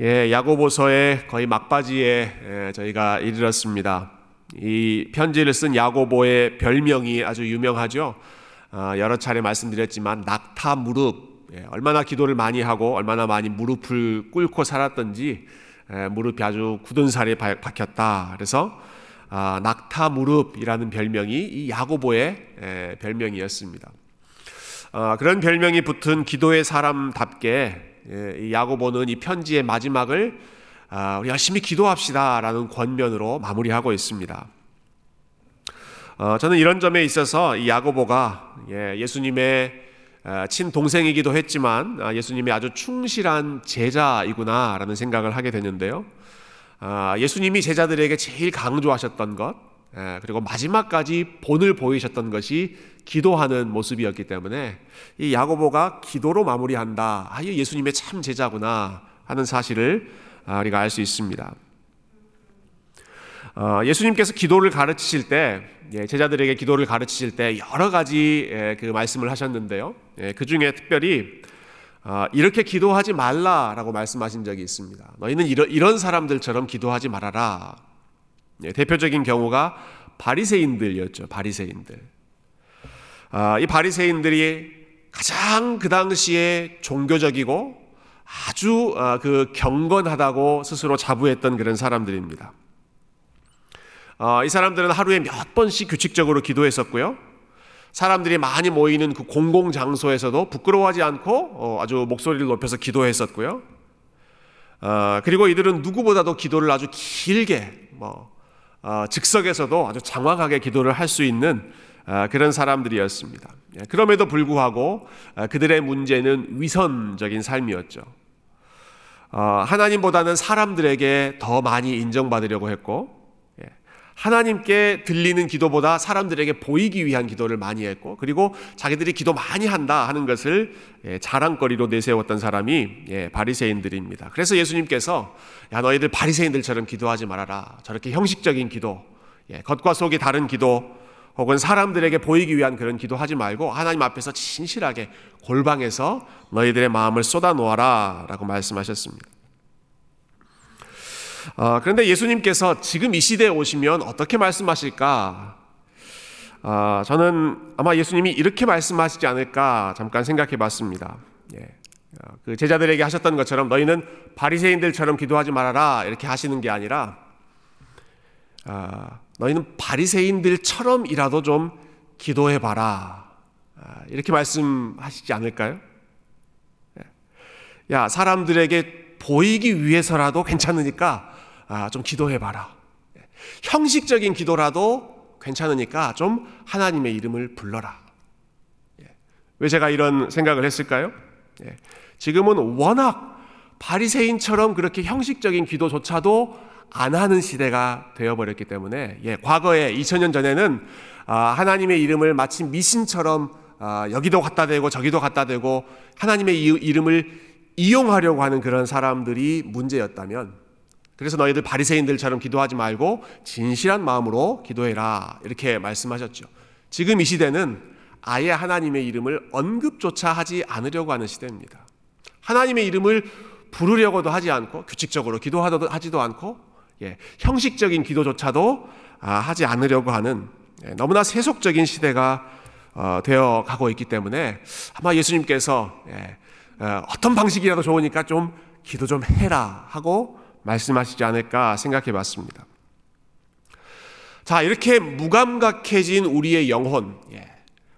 예, 야고보서의 거의 막바지에 예, 저희가 이르렀습니다. 이 편지를 쓴 야고보의 별명이 아주 유명하죠. 어, 여러 차례 말씀드렸지만 낙타 무릎. 예, 얼마나 기도를 많이 하고 얼마나 많이 무릎을 꿇고 살았던지 예, 무릎이 아주 굳은 살이 박혔다. 그래서 아, 낙타 무릎이라는 별명이 이 야고보의 예, 별명이었습니다. 어, 그런 별명이 붙은 기도의 사람답게 예, 야고보는 이 편지의 마지막을 아, 우리 열심히 기도합시다라는 권면으로 마무리하고 있습니다. 어, 저는 이런 점에 있어서 이 야고보가 예, 예수님의 아, 친동생이기도 했지만 아, 예수님의 아주 충실한 제자이구나라는 생각을 하게 되는데요. 예수님이 제자들에게 제일 강조하셨던 것, 예, 그리고 마지막까지 본을 보이셨던 것이 기도하는 모습이었기 때문에 이 야고보가 기도로 마무리한다. 아, 이 예수님의 참 제자구나 하는 사실을 아, 우리가 알 수 있습니다. 어, 예수님께서 기도를 가르치실 때 예, 제자들에게 기도를 가르치실 때 여러 가지 예, 그 말씀을 하셨는데요. 예, 그 중에 특별히 어, 이렇게 기도하지 말라라고 말씀하신 적이 있습니다. 너희는 이런 사람들처럼 기도하지 말아라. 대표적인 경우가 바리새인들이었죠. 바리새인들. 아, 이 바리새인들이 가장 그 당시에 종교적이고 아주 아, 그 경건하다고 스스로 자부했던 그런 사람들입니다. 아, 이 사람들은 하루에 몇 번씩 규칙적으로 기도했었고요. 사람들이 많이 모이는 그 공공 장소에서도 부끄러워하지 않고 어, 아주 목소리를 높여서 기도했었고요. 그리고 이들은 누구보다도 기도를 아주 길게 뭐 어, 즉석에서도 아주 장황하게 기도를 할 수 있는 어, 그런 사람들이었습니다. 예, 그럼에도 불구하고 어, 그들의 문제는 위선적인 삶이었죠. 하나님보다는 사람들에게 더 많이 인정받으려고 했고, 하나님께 들리는 기도보다 사람들에게 보이기 위한 기도를 많이 했고 그리고 자기들이 기도 많이 한다 하는 것을 예, 자랑거리로 내세웠던 사람이 예, 바리새인들입니다. 그래서 예수님께서 야 너희들 바리새인들처럼 기도하지 말아라. 저렇게 형식적인 기도, 예, 겉과 속이 다른 기도 혹은 사람들에게 보이기 위한 그런 기도하지 말고 하나님 앞에서 진실하게 골방에서 너희들의 마음을 쏟아 놓아라라고 말씀하셨습니다. 어, 그런데 예수님께서 지금 이 시대에 오시면 어떻게 말씀하실까? 어, 저는 아마 예수님이 이렇게 말씀하시지 않을까 잠깐 생각해 봤습니다. 예. 어, 그 제자들에게 하셨던 것처럼 너희는 바리새인들처럼 기도하지 말아라 이렇게 하시는 게 아니라 어, 너희는 바리새인들처럼이라도 좀 기도해 봐라 어, 이렇게 말씀하시지 않을까요? 예. 야 사람들에게 보이기 위해서라도 괜찮으니까 아, 좀 기도해봐라. 형식적인 기도라도 괜찮으니까 좀 하나님의 이름을 불러라. 예. 왜 제가 이런 생각을 했을까요? 예. 지금은 워낙 바리새인처럼 그렇게 형식적인 기도조차도 안 하는 시대가 되어버렸기 때문에 예, 과거에 2000년 전에는 아, 하나님의 이름을 마치 미신처럼 아, 여기도 갖다 대고 저기도 갖다 대고 하나님의 이름을 이용하려고 하는 그런 사람들이 문제였다면 그래서 너희들 바리새인들처럼 기도하지 말고 진실한 마음으로 기도해라. 이렇게 말씀하셨죠. 지금 이 시대는 아예 하나님의 이름을 언급조차 하지 않으려고 하는 시대입니다. 하나님의 이름을 부르려고도 하지 않고 규칙적으로 기도하지도 않고 예, 형식적인 기도조차도 아, 하지 않으려고 하는 예, 너무나 세속적인 시대가 어, 되어 가고 있기 때문에 아마 예수님께서 예, 어, 어떤 방식이라도 좋으니까 좀 기도 좀 해라 하고 말씀하시지 않을까 생각해 봤습니다. 자, 이렇게 무감각해진 우리의 영혼, 예.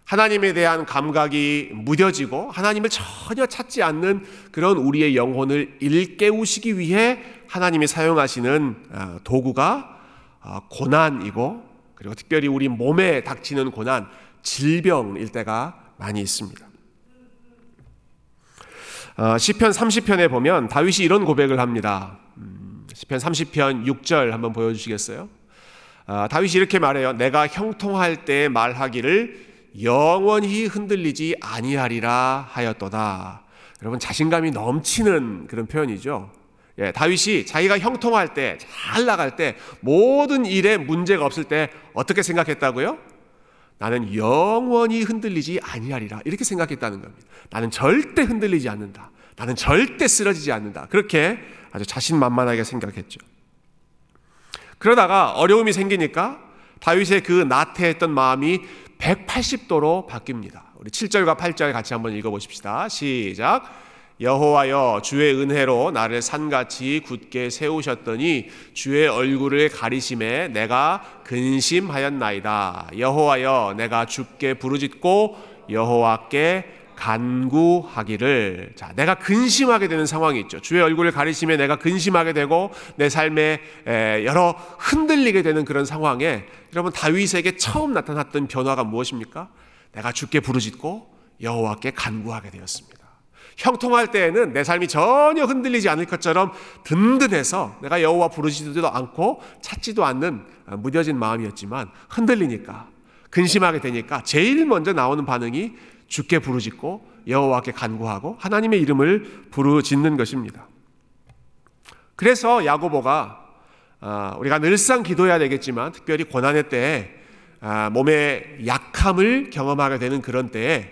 하나님에 대한 감각이 무뎌지고 하나님을 전혀 찾지 않는 그런 우리의 영혼을 일깨우시기 위해 하나님이 사용하시는 어, 도구가 어, 고난이고 그리고 특별히 우리 몸에 닥치는 고난, 질병일 때가 많이 있습니다. 어, 시편 30편에 보면 다윗이 이런 고백을 합니다. 시편 30편 6절 한번 보여 주시겠어요? 아, 다윗이 이렇게 말해요. 내가 형통할 때 말하기를 영원히 흔들리지 아니하리라 하였도다. 여러분 자신감이 넘치는 그런 표현이죠. 예, 다윗이 자기가 형통할 때, 잘 나갈 때, 모든 일에 문제가 없을 때 어떻게 생각했다고요? 나는 영원히 흔들리지 아니하리라. 이렇게 생각했다는 겁니다. 나는 절대 흔들리지 않는다. 나는 절대 쓰러지지 않는다. 그렇게 아주 자신만만하게 생각했죠. 그러다가 어려움이 생기니까 다윗의 그 나태했던 마음이 180도로 바뀝니다. 우리 7절과 8절 같이 한번 읽어 보십시다. 시작. 여호와여 주의 은혜로 나를 산같이 굳게 세우셨더니 주의 얼굴을 가리심에 내가 근심하였나이다. 여호와여 내가 주께 부르짖고 여호와께 간구하기를 자 내가 근심하게 되는 상황이 있죠 주의 얼굴을 가리시며 내가 근심하게 되고 내 삶에 여러 흔들리게 되는 그런 상황에 여러분 다윗에게 처음 나타났던 변화가 무엇입니까? 내가 주께 부르짖고 여호와께 간구하게 되었습니다. 형통할 때에는 내 삶이 전혀 흔들리지 않을 것처럼 든든해서 내가 여호와 부르짖지도 않고 찾지도 않는 무뎌진 마음이었지만 흔들리니까 근심하게 되니까 제일 먼저 나오는 반응이 주께 부르짖고 여호와께 간구하고 하나님의 이름을 부르짖는 것입니다. 그래서 야고보가 아, 우리가 늘상 기도해야 되겠지만 특별히 고난의 때에 아, 몸의 약함을 경험하게 되는 그런 때에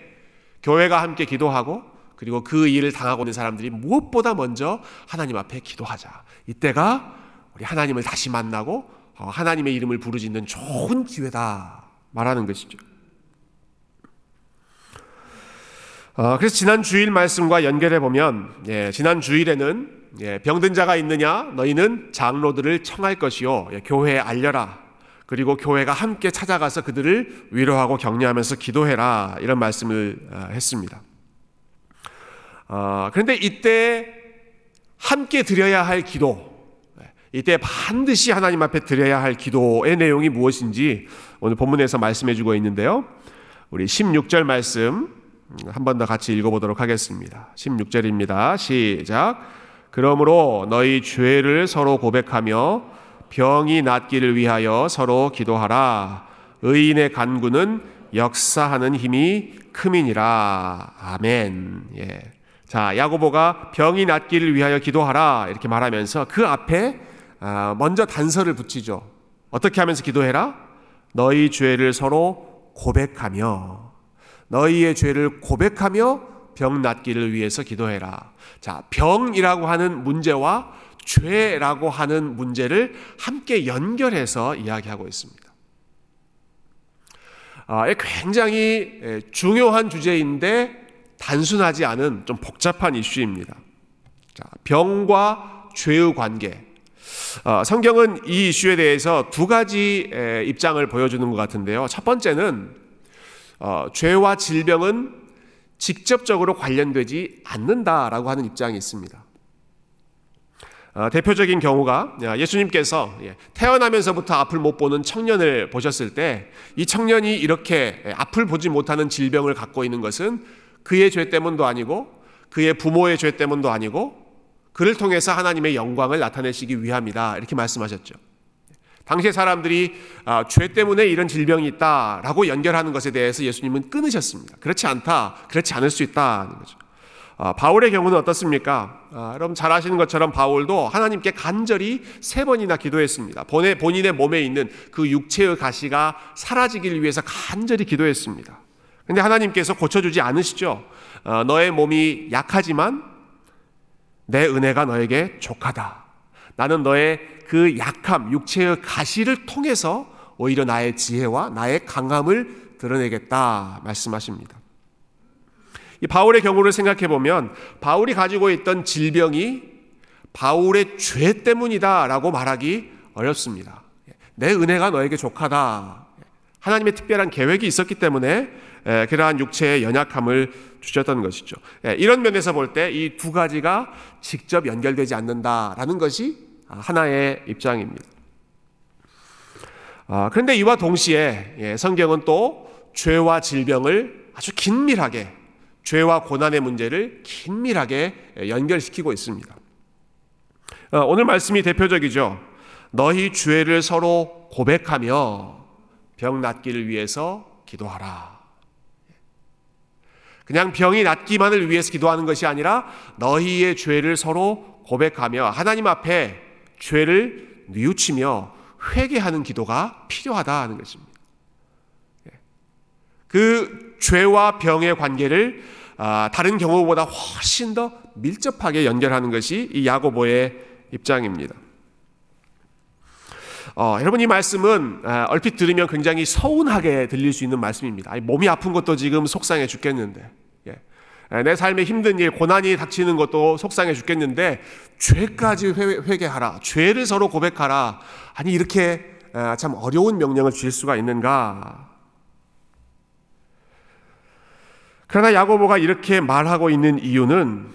교회가 함께 기도하고 그리고 그 일을 당하고 있는 사람들이 무엇보다 먼저 하나님 앞에 기도하자. 이때가 우리 하나님을 다시 만나고 어, 하나님의 이름을 부르짖는 좋은 기회다 말하는 것이죠. 어, 그래서 지난 주일 말씀과 연결해 보면 예, 지난 주일에는 예, 병든 자가 있느냐 너희는 장로들을 청할 것이요 예, 교회에 알려라 그리고 교회가 함께 찾아가서 그들을 위로하고 격려하면서 기도해라 이런 말씀을 어, 했습니다. 어, 그런데 이때 함께 드려야 할 기도 예, 이때 반드시 하나님 앞에 드려야 할 기도의 내용이 무엇인지 오늘 본문에서 말씀해 주고 있는데요. 우리 16절 말씀 한 번 더 같이 읽어보도록 하겠습니다. 16절입니다. 시작. 그러므로 너희 죄를 서로 고백하며 병이 낫기를 위하여 서로 기도하라. 의인의 간구는 역사하는 힘이 크민이라. 아멘. 예. 자, 야고보가 병이 낫기를 위하여 기도하라. 이렇게 말하면서 그 앞에 아, 먼저 단서를 붙이죠. 어떻게 하면서 기도해라? 너희 죄를 서로 고백하며 너희의 죄를 고백하며 병 낫기를 위해서 기도해라. 자, 병이라고 하는 문제와 죄라고 하는 문제를 함께 연결해서 이야기하고 있습니다. 아, 굉장히 중요한 주제인데 단순하지 않은 좀 복잡한 이슈입니다. 자, 병과 죄의 관계. 어, 성경은 이 이슈에 대해서 두 가지 입장을 보여주는 것 같은데요. 첫 번째는 어, 죄와 질병은 직접적으로 관련되지 않는다라고 하는 입장이 있습니다. 어, 대표적인 경우가 예수님께서 예, 태어나면서부터 앞을 못 보는 청년을 보셨을 때 이 청년이 이렇게 앞을 보지 못하는 질병을 갖고 있는 것은 그의 죄 때문도 아니고 그의 부모의 죄 때문도 아니고 그를 통해서 하나님의 영광을 나타내시기 위함이다 이렇게 말씀하셨죠. 당시의 사람들이 아, 죄 때문에 이런 질병이 있다라고 연결하는 것에 대해서 예수님은 끊으셨습니다. 그렇지 않다, 그렇지 않을 수 있다는 거죠. 아, 바울의 경우는 어떻습니까? 아, 여러분 잘 아시는 것처럼 바울도 하나님께 간절히 세 번이나 기도했습니다. 본의, 본인의 몸에 있는 그 육체의 가시가 사라지기 위해서 간절히 기도했습니다. 근데 하나님께서 고쳐주지 않으시죠. 어, 너의 몸이 약하지만 내 은혜가 너에게 족하다. 나는 너의 그 약함, 육체의 가시를 통해서 오히려 나의 지혜와 나의 강함을 드러내겠다 말씀하십니다. 이 바울의 경우를 생각해 보면 바울이 가지고 있던 질병이 바울의 죄 때문이다라고 말하기 어렵습니다. 내 은혜가 너에게 족하다. 하나님의 특별한 계획이 있었기 때문에 그러한 육체의 연약함을 주셨던 것이죠. 이런 면에서 볼 때 이 두 가지가 직접 연결되지 않는다라는 것이 하나의 입장입니다. 아, 그런데 이와 동시에 예, 성경은 또 죄와 질병을 아주 긴밀하게 죄와 고난의 문제를 긴밀하게 연결시키고 있습니다. 어, 오늘 말씀이 대표적이죠. 너희 죄를 서로 고백하며 병 낫기를 위해서 기도하라. 그냥 병이 낫기만을 위해서 기도하는 것이 아니라 너희의 죄를 서로 고백하며 하나님 앞에 죄를 뉘우치며 회개하는 기도가 필요하다는 것입니다. 예. 그 죄와 병의 관계를 아, 다른 경우보다 훨씬 더 밀접하게 연결하는 것이 이 야고보의 입장입니다. 어, 여러분 이 말씀은 아, 얼핏 들으면 굉장히 서운하게 들릴 수 있는 말씀입니다. 몸이 아픈 것도 지금 속상해 죽겠는데, 예. 내 삶에 힘든 일, 고난이 닥치는 것도 속상해 죽겠는데 죄까지 회, 개하라 죄를 서로 고백하라. 아니 이렇게 아, 참 어려운 명령을 주실 수가 있는가? 그러나 야고보가 이렇게 말하고 있는 이유는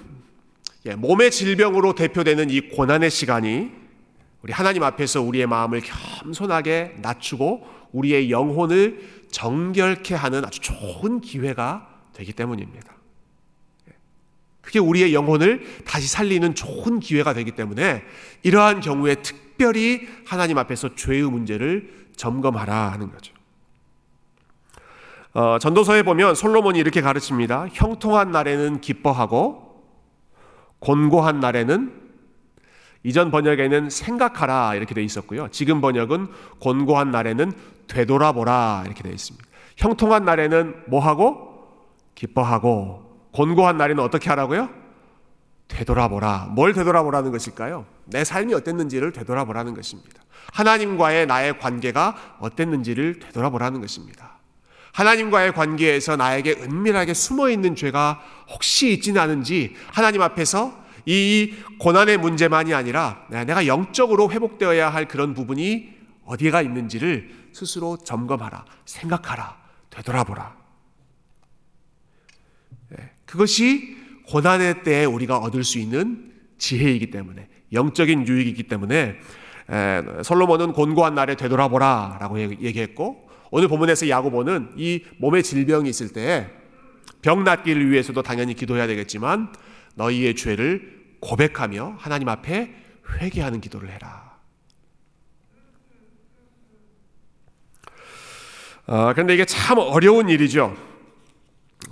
예, 몸의 질병으로 대표되는 이 고난의 시간이 우리 하나님 앞에서 우리의 마음을 겸손하게 낮추고 우리의 영혼을 정결케 하는 아주 좋은 기회가 되기 때문입니다. 그게 우리의 영혼을 다시 살리는 좋은 기회가 되기 때문에 이러한 경우에 특별히 하나님 앞에서 죄의 문제를 점검하라 하는 거죠. 어, 전도서에 보면 솔로몬이 이렇게 가르칩니다. 형통한 날에는 기뻐하고 곤고한 날에는 이전 번역에는 생각하라 이렇게 돼 있었고요. 지금 번역은 곤고한 날에는 되돌아보라 이렇게 돼 있습니다. 형통한 날에는 뭐 하고 기뻐하고 곤고한 날에는 어떻게 하라고요? 되돌아보라. 뭘 되돌아보라는 것일까요? 내 삶이 어땠는지를 되돌아보라는 것입니다. 하나님과의 나의 관계가 어땠는지를 되돌아보라는 것입니다. 하나님과의 관계에서 나에게 은밀하게 숨어 있는 죄가 혹시 있지는 않은지 하나님 앞에서 이 고난의 문제만이 아니라 내가 영적으로 회복되어야 할 그런 부분이 어디가 있는지를 스스로 점검하라, 생각하라, 되돌아보라. 예, 그것이 고난의 때에 우리가 얻을 수 있는 지혜이기 때문에 영적인 유익이기 때문에 솔로몬은 곤고한 날에 되돌아보라라고 얘기했고 오늘 본문에서 야고보는 이 몸에 질병이 있을 때 병 낫기를 위해서도 당연히 기도해야 되겠지만 너희의 죄를 고백하며 하나님 앞에 회개하는 기도를 해라. 어, 그런데 이게 참 어려운 일이죠.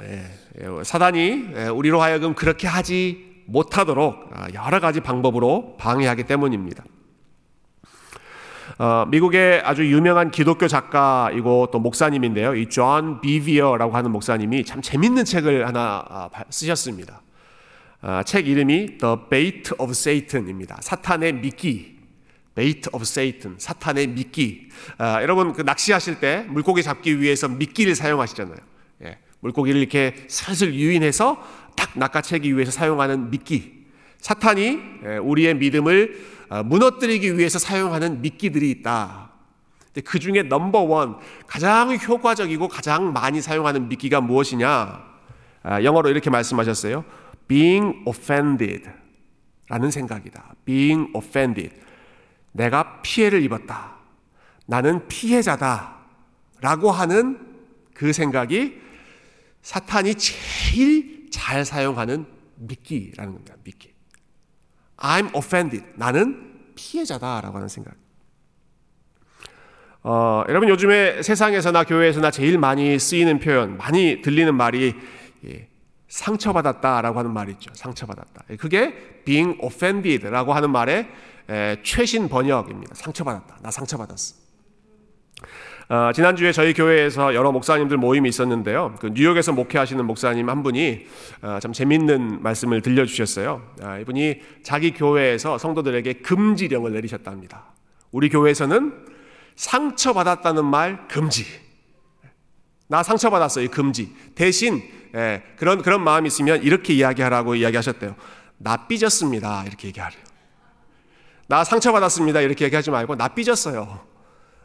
예, 예, 사단이 예, 우리로 하여금 그렇게 하지 못하도록 아, 여러 가지 방법으로 방해하기 때문입니다. 어, 미국의 아주 유명한 기독교 작가이고 또 목사님인데요. 이 존 비비어라고 하는 목사님이 참 재밌는 책을 하나 아, 쓰셨습니다. 아, 책 이름이 The Bait of Satan입니다. 사탄의 미끼. Bait of Satan. 사탄의 미끼. 아, 여러분 그 낚시하실 때 물고기 잡기 위해서 미끼를 사용하시잖아요. 예, 물고기를 이렇게 슬슬 유인해서 딱 낚아채기 위해서 사용하는 미끼. 사탄이 예, 우리의 믿음을 아, 무너뜨리기 위해서 사용하는 미끼들이 있다. 그 중에 넘버 원 가장 효과적이고 가장 많이 사용하는 미끼가 무엇이냐? 아, 영어로 이렇게 말씀하셨어요. Being offended 라는 생각이다. being offended. 내가 피해를 입었다. 나는 피해자다. 라고 하는 그 생각이 사탄이 제일 잘 사용하는 미끼라는 겁니다. 미끼. I'm offended. 나는 피해자다 라고 하는 생각. 어, 여러분 요즘에 세상에서나 교회에서나 제일 많이 쓰이는 표현, 많이 들리는 말이 예, 상처받았다라고 하는 말이 있죠. 상처받았다. 그게 being offended라고 하는 말의 최신 번역입니다. 상처받았다. 나 상처받았어. 어, 지난주에 저희 교회에서 여러 목사님들 모임이 있었는데요. 그 뉴욕에서 목회하시는 목사님 한 분이 어, 참 재밌는 말씀을 들려주셨어요. 아, 이분이 자기 교회에서 성도들에게 금지령을 내리셨답니다. 우리 교회에서는 상처받았다는 말 금지. 나 상처받았어요. 금지. 대신 예, 그런 그런 마음이 있으면 이렇게 이야기하라고 이야기하셨대요. 나 삐졌습니다. 이렇게 얘기하래요. 나 상처받았습니다. 이렇게 얘기하지 말고 나 삐졌어요.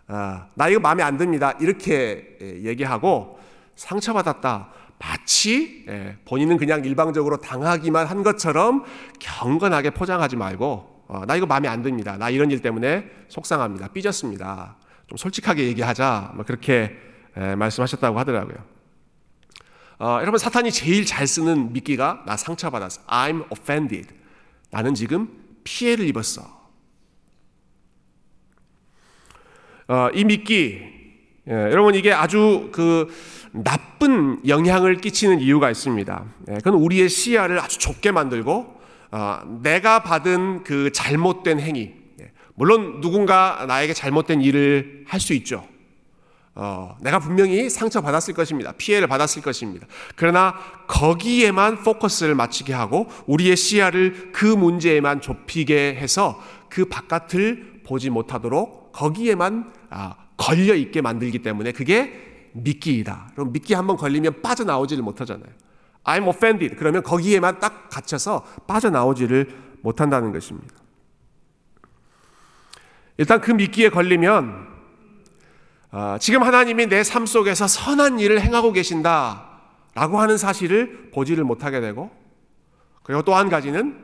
아, 나 이거 마음에 안 듭니다. 이렇게 예, 얘기하고 상처받았다. 마치 예, 본인은 그냥 일방적으로 당하기만 한 것처럼 경건하게 포장하지 말고 어, 나 이거 마음에 안 듭니다. 나 이런 일 때문에 속상합니다. 삐졌습니다. 좀 솔직하게 얘기하자. 뭐 그렇게 예, 말씀하셨다고 하더라고요. 어, 여러분 사탄이 제일 잘 쓰는 미끼가 나 상처받았어. I'm offended. 나는 지금 피해를 입었어. 어, 이 미끼 예, 여러분 이게 아주 그 나쁜 영향을 끼치는 이유가 있습니다. 예, 그건 우리의 시야를 아주 좁게 만들고 어, 내가 받은 그 잘못된 행위, 예, 물론 누군가 나에게 잘못된 일을 할 수 있죠. 어, 내가 분명히 상처받았을 것입니다. 피해를 받았을 것입니다. 그러나 거기에만 포커스를 맞추게 하고 우리의 시야를 그 문제에만 좁히게 해서 그 바깥을 보지 못하도록 거기에만 아, 걸려 있게 만들기 때문에 그게 미끼이다. 그럼 미끼 한번 걸리면 빠져나오지를 못하잖아요. I'm offended. 그러면 거기에만 딱 갇혀서 빠져나오지를 못한다는 것입니다. 일단 그 미끼에 걸리면 어, 지금 하나님이 내 삶 속에서 선한 일을 행하고 계신다라고 하는 사실을 보지를 못하게 되고 그리고 또 한 가지는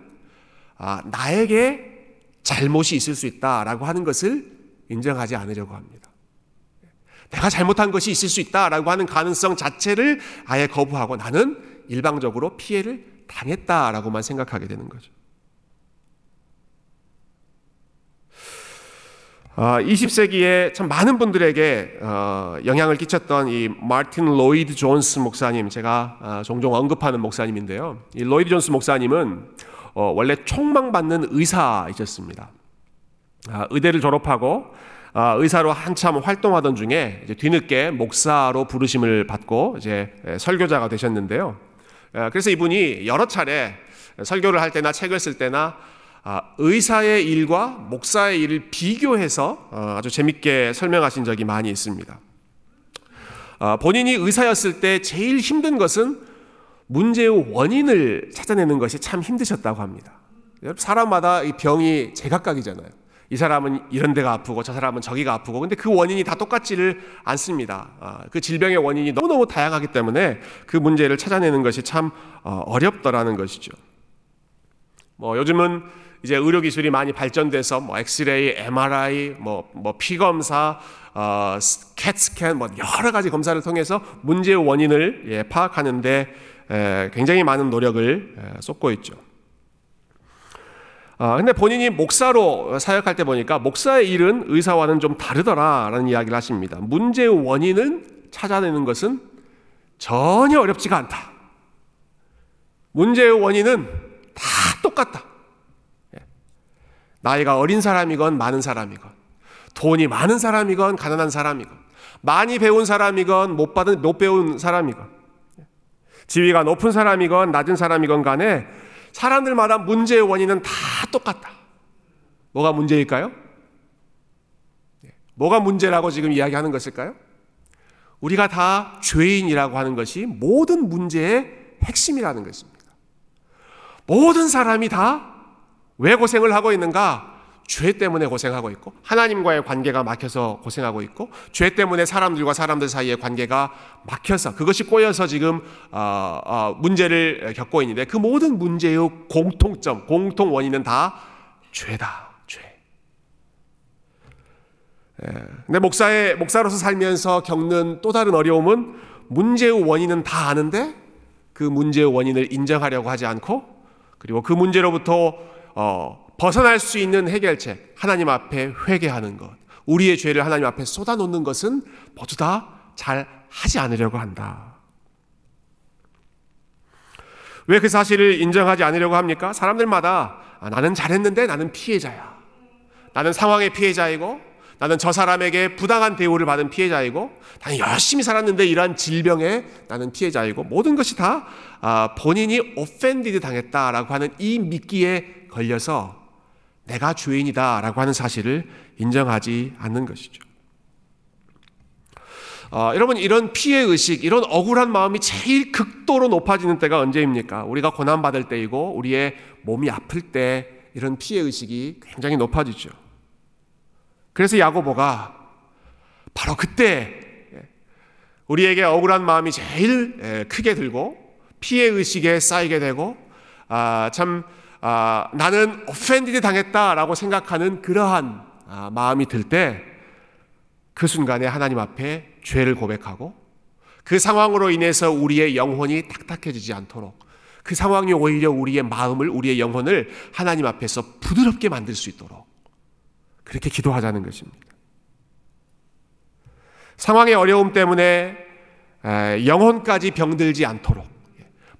아, 나에게 잘못이 있을 수 있다라고 하는 것을 인정하지 않으려고 합니다. 내가 잘못한 것이 있을 수 있다라고 하는 가능성 자체를 아예 거부하고 나는 일방적으로 피해를 당했다라고만 생각하게 되는 거죠. 20세기에 아, 참 많은 분들에게 어, 영향을 끼쳤던 이 마틴 로이드 존스 목사님, 제가 아, 종종 언급하는 목사님인데요. 이 로이드 존스 목사님은 어, 원래 총망받는 의사이셨습니다. 아, 의대를 졸업하고 의사로 한참 활동하던 중에 뒤늦게 목사로 부르심을 받고 이제 설교자가 되셨는데요. 그래서 이분이 여러 차례 설교를 할 때나 책을 쓸 때나 아, 의사의 일과 목사의 일을 비교해서 어, 아주 재밌게 설명하신 적이 많이 있습니다. 아, 본인이 의사였을 때 제일 힘든 것은 문제의 원인을 찾아내는 것이 참 힘드셨다고 합니다. 사람마다 병이 제각각이잖아요. 이 사람은 이런 데가 아프고 저 사람은 저기가 아프고 근데 그 원인이 다 똑같지를 않습니다. 아, 그 질병의 원인이 너무너무 다양하기 때문에 그 문제를 찾아내는 것이 참 어, 어렵더라는 것이죠. 뭐 요즘은 이제 의료 기술이 많이 발전돼서 뭐 엑스레이, MRI, 뭐, 뭐 피검사, 어, 캣스캔, 뭐 여러 가지 검사를 통해서 문제의 원인을 예, 파악하는데 에, 굉장히 많은 노력을 에, 쏟고 있죠. 아, 근데 본인이 목사로 사역할 때 보니까 목사의 일은 의사와는 좀 다르더라라는 이야기를 하십니다. 문제의 원인을 찾아내는 것은 전혀 어렵지가 않다. 문제의 원인은 다 똑같다. 나이가 어린 사람이건 많은 사람이건 돈이 많은 사람이건 가난한 사람이건 많이 배운 사람이건 못 받은 못 배운 사람이건 지위가 높은 사람이건 낮은 사람이건 간에 사람들마다 문제의 원인은 다 똑같다. 뭐가 문제일까요? 예. 뭐가 문제라고 지금 이야기하는 것일까요? 우리가 다 죄인이라고 하는 것이 모든 문제의 핵심이라는 것입니다. 모든 사람이 다 왜 고생을 하고 있는가? 죄 때문에 고생하고 있고 하나님과의 관계가 막혀서 고생하고 있고 죄 때문에 사람들과 사람들 사이의 관계가 막혀서 그것이 꼬여서 지금 어, 어, 문제를 겪고 있는데 그 모든 문제의 공통점, 공통 원인은 다 죄다. 죄. 예. 근데 목사의 목사로서 살면서 겪는 또 다른 어려움은 문제의 원인은 다 아는데 그 문제의 원인을 인정하려고 하지 않고 그리고 그 문제로부터 어, 벗어날 수 있는 해결책, 하나님 앞에 회개하는 것, 우리의 죄를 하나님 앞에 쏟아놓는 것은 모두 다 잘 하지 않으려고 한다. 왜 그 사실을 인정하지 않으려고 합니까? 사람들마다 아, 나는 잘했는데 나는 피해자야. 나는 상황의 피해자이고 나는 저 사람에게 부당한 대우를 받은 피해자이고 나는 열심히 살았는데 이러한 질병에 나는 피해자이고 모든 것이 다 아, 본인이 오펜디드 당했다라고 하는 이 미끼에 걸려서 내가 주인이다라고 하는 사실을 인정하지 않는 것이죠. 어, 여러분 이런 피해 의식, 이런 억울한 마음이 제일 극도로 높아지는 때가 언제입니까? 우리가 고난 받을 때이고 우리의 몸이 아플 때 이런 피해 의식이 굉장히 높아지죠. 그래서 야고보가 바로 그때 우리에게 억울한 마음이 제일 크게 들고 피해 의식에 쌓이게 되고 아, 참 아, 나는 오펜디드 당했다라고 생각하는 그러한 아, 마음이 들 때 그 순간에 하나님 앞에 죄를 고백하고 그 상황으로 인해서 우리의 영혼이 탁탁해지지 않도록 그 상황이 오히려 우리의 마음을 우리의 영혼을 하나님 앞에서 부드럽게 만들 수 있도록 그렇게 기도하자는 것입니다. 상황의 어려움 때문에 영혼까지 병들지 않도록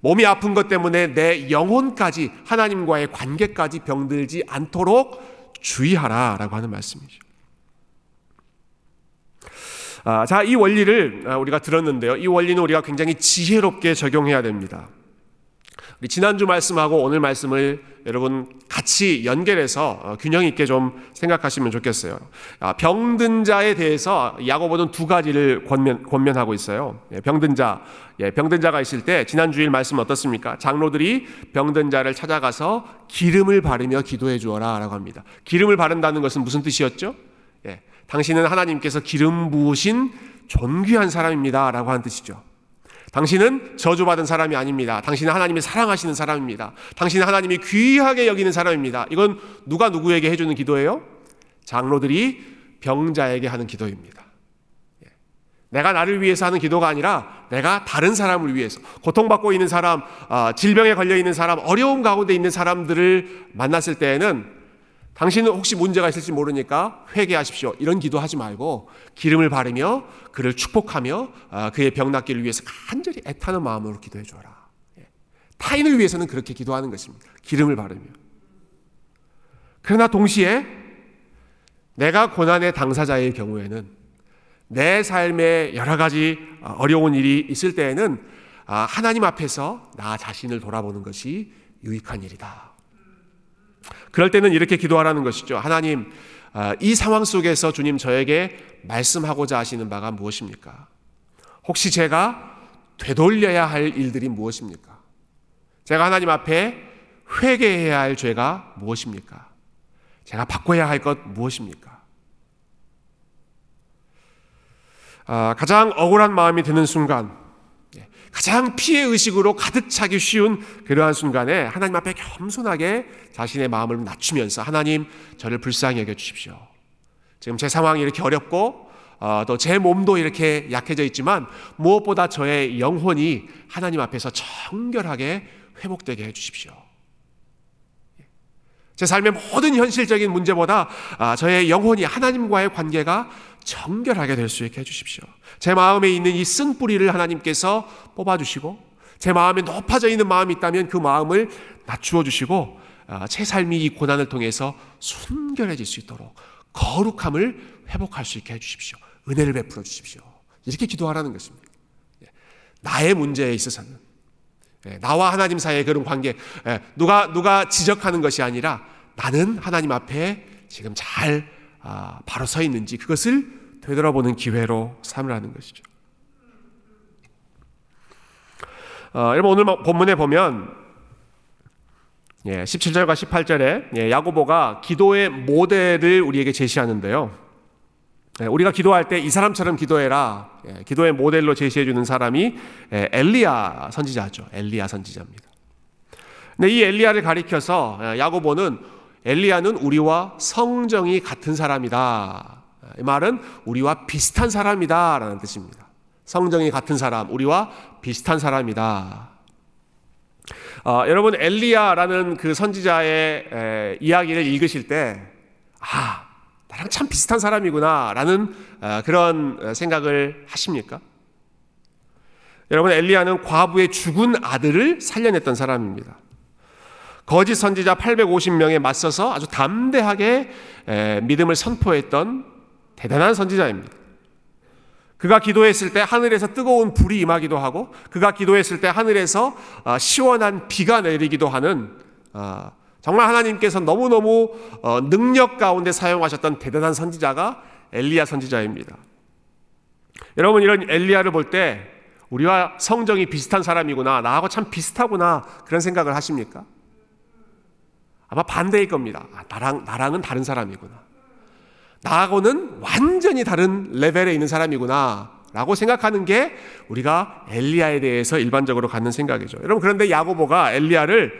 몸이 아픈 것 때문에 내 영혼까지 하나님과의 관계까지 병들지 않도록 주의하라라고 하는 말씀이죠. 아, 자, 이 원리를 아, 우리가 들었는데요. 이 원리는 우리가 굉장히 지혜롭게 적용해야 됩니다. 우리 지난주 말씀하고 오늘 말씀을 여러분 같이 연결해서 어, 균형 있게 좀 생각하시면 좋겠어요. 아, 병든 자에 대해서 야고보는 두 가지를 권면, 권면하고 있어요. 예, 병든 자, 예, 병든 자가 있을 때 지난 주일 말씀 어떻습니까? 장로들이 병든 자를 찾아가서 기름을 바르며 기도해 주어라라고 합니다. 기름을 바른다는 것은 무슨 뜻이었죠? 예, 당신은 하나님께서 기름 부으신 존귀한 사람입니다라고 하는 뜻이죠. 당신은 저주받은 사람이 아닙니다. 당신은 하나님이 사랑하시는 사람입니다. 당신은 하나님이 귀하게 여기는 사람입니다. 이건 누가 누구에게 해주는 기도예요? 장로들이 병자에게 하는 기도입니다. 예. 내가 나를 위해서 하는 기도가 아니라 내가 다른 사람을 위해서 고통받고 있는 사람, 아, 질병에 걸려 있는 사람, 어려움 가운데 있는 사람들을 만났을 때에는 당신은 혹시 문제가 있을지 모르니까 회개하십시오. 이런 기도하지 말고 기름을 바르며 그를 축복하며 아, 그의 병 낫기를 위해서 간절히 애타는 마음으로 기도해 줘라. 예. 타인을 위해서는 그렇게 기도하는 것입니다. 기름을 바르며. 그러나 동시에 내가 고난의 당사자의 경우에는 내 삶에 여러 가지 어려운 일이 있을 때에는 아, 하나님 앞에서 나 자신을 돌아보는 것이 유익한 일이다. 그럴 때는 이렇게 기도하라는 것이죠. 하나님, 아, 이 상황 속에서 주님 저에게 말씀하고자 하시는 바가 무엇입니까? 혹시 제가 되돌려야 할 일들이 무엇입니까? 제가 하나님 앞에 회개해야 할 죄가 무엇입니까? 제가 바꿔야 할 것 무엇입니까? 아, 가장 억울한 마음이 드는 순간, 가장 피해 의식으로 가득 차기 쉬운 그러한 순간에 하나님 앞에 겸손하게 자신의 마음을 낮추면서 하나님 저를 불쌍히 여겨 주십시오. 지금 제 상황이 이렇게 어렵고 어, 또 제 몸도 이렇게 약해져 있지만 무엇보다 저의 영혼이 하나님 앞에서 정결하게 회복되게 해 주십시오. 제 삶의 모든 현실적인 문제보다 아, 저의 영혼이 하나님과의 관계가 정결하게 될 수 있게 해주십시오. 제 마음에 있는 이 쓴 뿌리를 하나님께서 뽑아주시고 제 마음에 높아져 있는 마음이 있다면 그 마음을 낮추어 주시고 아, 제 삶이 이 고난을 통해서 순결해질 수 있도록 거룩함을 회복할 수 있게 해주십시오. 은혜를 베풀어 주십시오. 이렇게 기도하라는 것입니다. 예. 나의 문제에 있어서는 예, 나와 하나님 사이의 그런 관계 예, 누가 누가 지적하는 것이 아니라 나는 하나님 앞에 지금 잘 아, 바로 서 있는지 그것을 되돌아보는 기회로 삼으라는 것이죠. 어, 여러분 오늘 본문에 보면 예, 17절과 18절에 예, 야고보가 기도의 모델을 우리에게 제시하는데요. 예, 우리가 기도할 때 이 사람처럼 기도해라. 예, 기도의 모델로 제시해 주는 사람이 예, 엘리야 선지자죠. 엘리야 선지자입니다. 근데 이 엘리야를 가리켜서 예, 야고보는 엘리야는 우리와 성정이 같은 사람이다. 이 말은 우리와 비슷한 사람이다 라는 뜻입니다. 성정이 같은 사람, 우리와 비슷한 사람이다. 어, 여러분 엘리야라는 그 선지자의 에, 이야기를 읽으실 때, 아 나랑 참 비슷한 사람이구나라는 어, 그런 생각을 하십니까? 여러분 엘리야는 과부의 죽은 아들을 살려냈던 사람입니다. 거짓 선지자 850명에 맞서서 아주 담대하게 에, 믿음을 선포했던 대단한 선지자입니다. 그가 기도했을 때 하늘에서 뜨거운 불이 임하기도 하고 그가 기도했을 때 하늘에서 어, 시원한 비가 내리기도 하는 어, 정말 하나님께서 너무너무 어, 능력 가운데 사용하셨던 대단한 선지자가 엘리야 선지자입니다. 여러분 이런 엘리야를 볼 때 우리와 성정이 비슷한 사람이구나 나하고 참 비슷하구나 그런 생각을 하십니까? 아마 반대일 겁니다. 아, 나랑 나랑은 다른 사람이구나. 나하고는 완전히 다른 레벨에 있는 사람이구나. 라고 생각하는 게 우리가 엘리야에 대해서 일반적으로 갖는 생각이죠. 여러분, 그런데 야고보가 엘리야를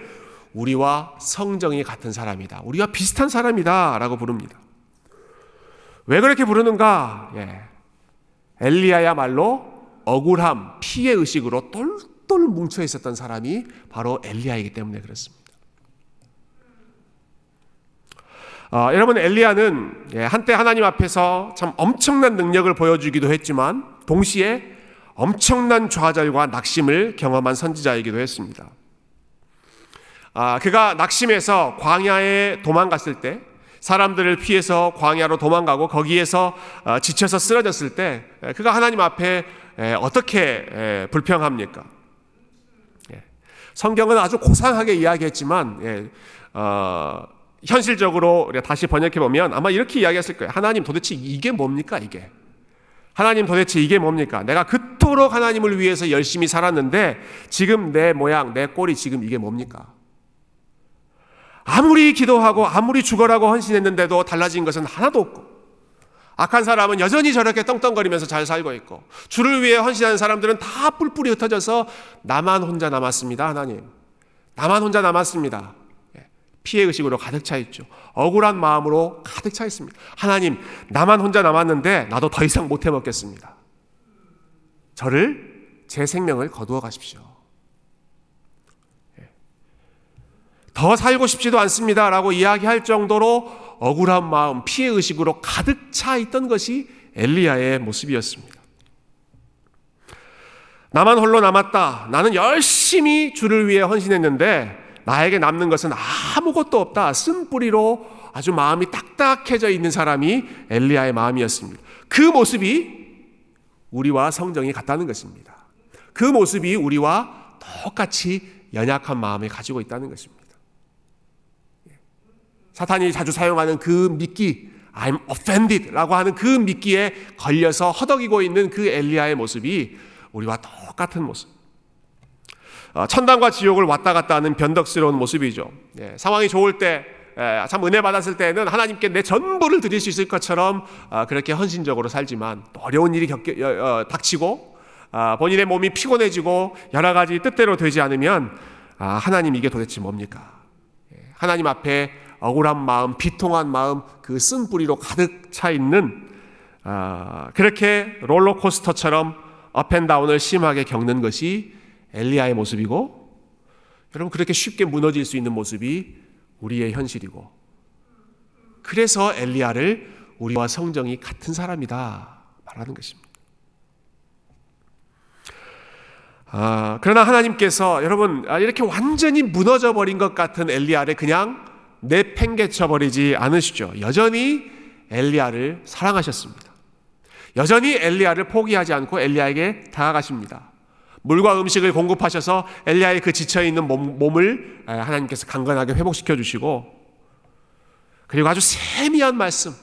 우리와 성정이 같은 사람이다. 우리와 비슷한 사람이다. 라고 부릅니다. 왜 그렇게 부르는가? 예. 엘리야야말로 억울함, 피해 의식으로 똘똘 뭉쳐 있었던 사람이 바로 엘리야이기 때문에 그렇습니다. 어, 여러분 엘리야는 예, 한때 하나님 앞에서 참 엄청난 능력을 보여주기도 했지만 동시에 엄청난 좌절과 낙심을 경험한 선지자이기도 했습니다. 아, 그가 낙심해서 광야에 도망갔을 때 사람들을 피해서 광야로 도망가고 거기에서 어, 지쳐서 쓰러졌을 때 그가 하나님 앞에 어떻게 불평합니까? 예. 성경은 아주 고상하게 이야기했지만 예, 어, 현실적으로 우리가 다시 번역해 보면 아마 이렇게 이야기했을 거예요. 하나님 도대체 이게 뭡니까 이게? 하나님 도대체 이게 뭡니까? 내가 그토록 하나님을 위해서 열심히 살았는데 지금 내 모양, 내 꼴이 지금 이게 뭡니까? 아무리 기도하고 아무리 죽어라고 헌신했는데도 달라진 것은 하나도 없고 악한 사람은 여전히 저렇게 떵떵거리면서 잘 살고 있고 주를 위해 헌신하는 사람들은 다 뿔뿔이 흩어져서 나만 혼자 남았습니다. 하나님. 나만 혼자 남았습니다. 예. 피해 의식으로 가득 차 있죠. 억울한 마음으로 가득 차 있습니다. 하나님, 나만 혼자 남았는데 나도 더 이상 못 해 먹겠습니다. 저를 제 생명을 거두어 가십시오. 더 살고 싶지도 않습니다 라고 이야기할 정도로 억울한 마음, 피해 의식으로 가득 차 있던 것이 엘리야의 모습이었습니다. 나만 홀로 남았다. 나는 열심히 주를 위해 헌신했는데 나에게 남는 것은 아무것도 없다. 쓴 뿌리로 아주 마음이 딱딱해져 있는 사람이 엘리야의 마음이었습니다. 그 모습이 우리와 성정이 같다는 것입니다. 그 모습이 우리와 똑같이 연약한 마음을 가지고 있다는 것입니다. 사탄이 자주 사용하는 그 미끼, I'm offended 라고 하는 그 미끼에 걸려서 허덕이고 있는 그 엘리야의 모습이 우리와 똑같은 모습. 어, 천당과 지옥을 왔다 갔다 하는 변덕스러운 모습이죠. 예, 상황이 좋을 때, 예, 참 은혜 받았을 때는 하나님께 내 전부를 드릴 수 있을 것처럼 어, 그렇게 헌신적으로 살지만 어려운 일이 겪, 어, 닥치고 본인의 몸이 피곤해지고 여러 가지 뜻대로 되지 않으면 아, 하나님 이게 도대체 뭡니까? 예, 하나님 앞에 억울한 마음, 비통한 마음, 그 쓴 뿌리로 가득 차 있는 아, 그렇게 롤러코스터처럼 업앤다운을 심하게 겪는 것이 엘리야의 모습이고 여러분 그렇게 쉽게 무너질 수 있는 모습이 우리의 현실이고 그래서 엘리야를 우리와 성정이 같은 사람이다 말하는 것입니다. 아, 그러나 하나님께서 여러분 아, 이렇게 완전히 무너져 버린 것 같은 엘리야를 그냥 내팽개쳐 버리지 않으시죠. 여전히 엘리야를 사랑하셨습니다. 여전히 엘리야를 포기하지 않고 엘리야에게 다가가십니다. 물과 음식을 공급하셔서 엘리야의 그 지쳐 있는 몸, 을 하나님께서 강건하게 회복시켜 주시고 그리고 아주 세미한 말씀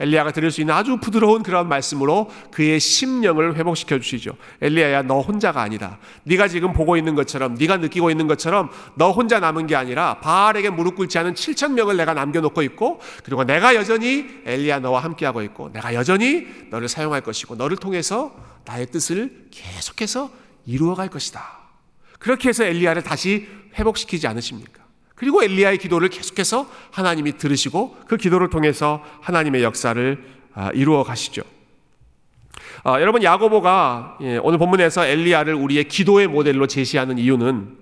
엘리야가 들을 수 있는 아주 부드러운 그런 말씀으로 그의 심령을 회복시켜 주시죠. 엘리야야 너 혼자가 아니다. 네가 지금 보고 있는 것처럼 네가 느끼고 있는 것처럼 너 혼자 남은 게 아니라 바알에게 무릎 꿇지 않은 7천 명을 내가 남겨 놓고 있고 그리고 내가 여전히 엘리야 너와 함께 하고 있고 내가 여전히 너를 사용할 것이고 너를 통해서 나의 뜻을 계속해서 이루어 갈 것이다. 그렇게 해서 엘리야를 다시 회복시키지 않으십니까? 그리고 엘리야의 기도를 계속해서 하나님이 들으시고 그 기도를 통해서 하나님의 역사를 아, 이루어 가시죠. 아, 여러분 야고보가 예, 오늘 본문에서 엘리야를 우리의 기도의 모델로 제시하는 이유는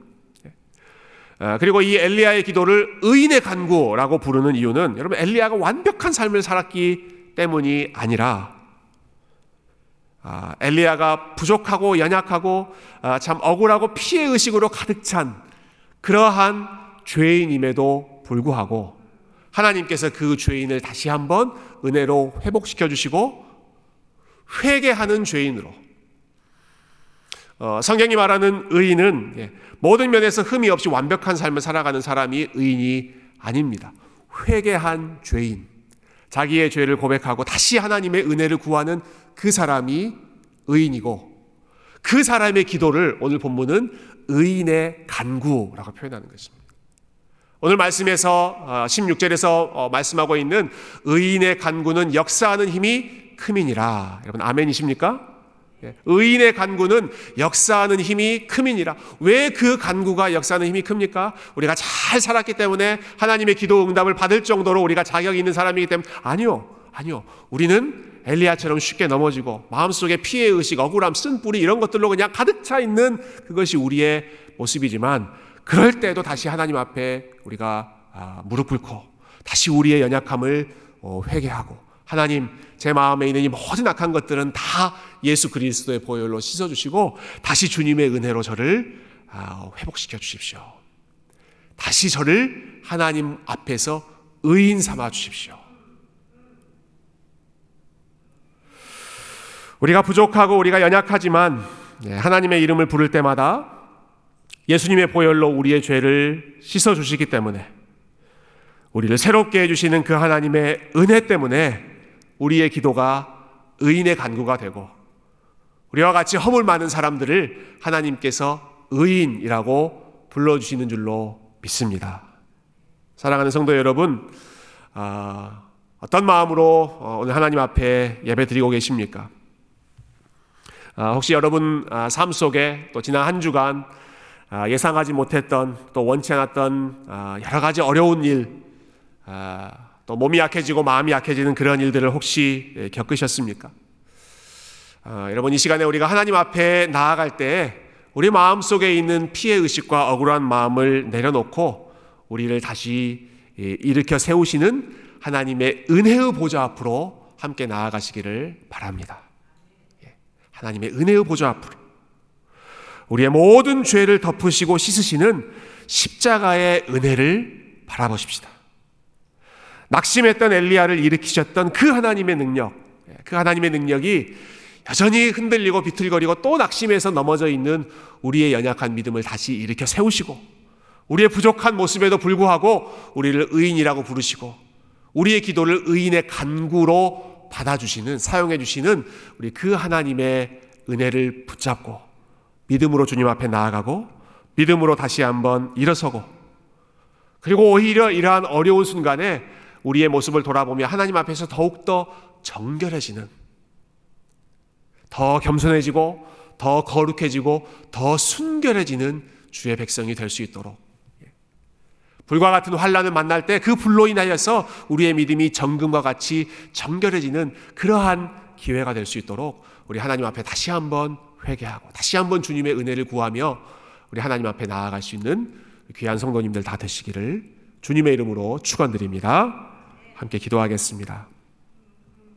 아, 그리고 이 엘리야의 기도를 의인의 간구라고 부르는 이유는 여러분 엘리야가 완벽한 삶을 살았기 때문이 아니라 엘리야가 부족하고 연약하고 참 억울하고 피해 의식으로 가득 찬 그러한 죄인임에도 불구하고 하나님께서 그 죄인을 다시 한번 은혜로 회복시켜 주시고 회개하는 죄인으로 어, 성경이 말하는 의인은 예, 모든 면에서 흠이 없이 완벽한 삶을 살아가는 사람이 의인이 아닙니다. 회개한 죄인, 자기의 죄를 고백하고 다시 하나님의 은혜를 구하는 그 사람이 의인이고 그 사람의 기도를 오늘 본문은 의인의 간구라고 표현하는 것입니다. 오늘 말씀에서 16절에서 어, 어, 말씀하고 있는 의인의 간구는 역사하는 힘이 크민이라. 여러분 아멘이십니까? 예, 의인의 간구는 역사하는 힘이 크민이라. 왜 그 간구가 역사하는 힘이 큽니까? 우리가 잘 살았기 때문에 하나님의 기도 응답을 받을 정도로 우리가 자격이 있는 사람이기 때문에 아니요. 아니요. 우리는 엘리야처럼 쉽게 넘어지고 마음속에 피해 의식, 억울함, 쓴 뿌리 이런 것들로 그냥 가득 차 있는 그것이 우리의 모습이지만 그럴 때도 다시 하나님 앞에 우리가 아, 무릎 꿇고 다시 우리의 연약함을 어, 회개하고 하나님 제 마음에 있는 이 모든 악한 것들은 다 예수 그리스도의 보혈로 씻어 주시고 다시 주님의 은혜로 저를 아, 회복시켜 주십시오. 다시 저를 하나님 앞에서 의인 삼아 주십시오. 우리가 부족하고 우리가 연약하지만 예, 하나님의 이름을 부를 때마다 예수님의 보혈로 우리의 죄를 씻어 주시기 때문에 우리를 새롭게 해주시는 그 하나님의 은혜 때문에 우리의 기도가 의인의 간구가 되고 우리와 같이 허물 많은 사람들을 하나님께서 의인이라고 불러주시는 줄로 믿습니다. 사랑하는 성도 여러분, 아, 어떤 마음으로 어, 오늘 하나님 앞에 예배 드리고 계십니까? 아, 혹시 여러분 아, 삶 속에 또 지난 한 주간 아, 예상하지 못했던 또 원치 않았던 아, 여러 가지 어려운 일, 아, 또 몸이 약해지고 마음이 약해지는 그런 일들을 혹시 예, 겪으셨습니까? 아, 여러분 이 시간에 우리가 하나님 앞에 나아갈 때 우리 마음 속에 있는 피해 의식과 억울한 마음을 내려놓고 우리를 다시 예, 일으켜 세우시는 하나님의 은혜의 보좌 앞으로 함께 나아가시기를 바랍니다. 예, 하나님의 은혜의 보좌 앞으로 우리의 모든 죄를 덮으시고 씻으시는 십자가의 은혜를 바라보십시다. 낙심했던 엘리야를 일으키셨던 그 하나님의 능력, 예, 그 하나님의 능력이 여전히 흔들리고 비틀거리고 또 낙심해서 넘어져 있는 우리의 연약한 믿음을 다시 일으켜 세우시고 우리의 부족한 모습에도 불구하고 우리를 의인이라고 부르시고 우리의 기도를 의인의 간구로 받아주시는 사용해 주시는 우리 그 하나님의 은혜를 붙잡고 믿음으로 주님 앞에 나아가고 믿음으로 다시 한번 일어서고 그리고 오히려 이러한 어려운 순간에 우리의 모습을 돌아보며 하나님 앞에서 더욱더 정결해지는 더 겸손해지고 더 거룩해지고 더 순결해지는 주의 백성이 될 수 있도록 불과 같은 환란을 만날 때 그 불로 인하여서 우리의 믿음이 정금과 같이 정결해지는 그러한 기회가 될 수 있도록 우리 하나님 앞에 다시 한번 회개하고 다시 한번 주님의 은혜를 구하며 우리 하나님 앞에 나아갈 수 있는 귀한 성도님들 다 되시기를 주님의 이름으로 축원드립니다. 함께 기도하겠습니다.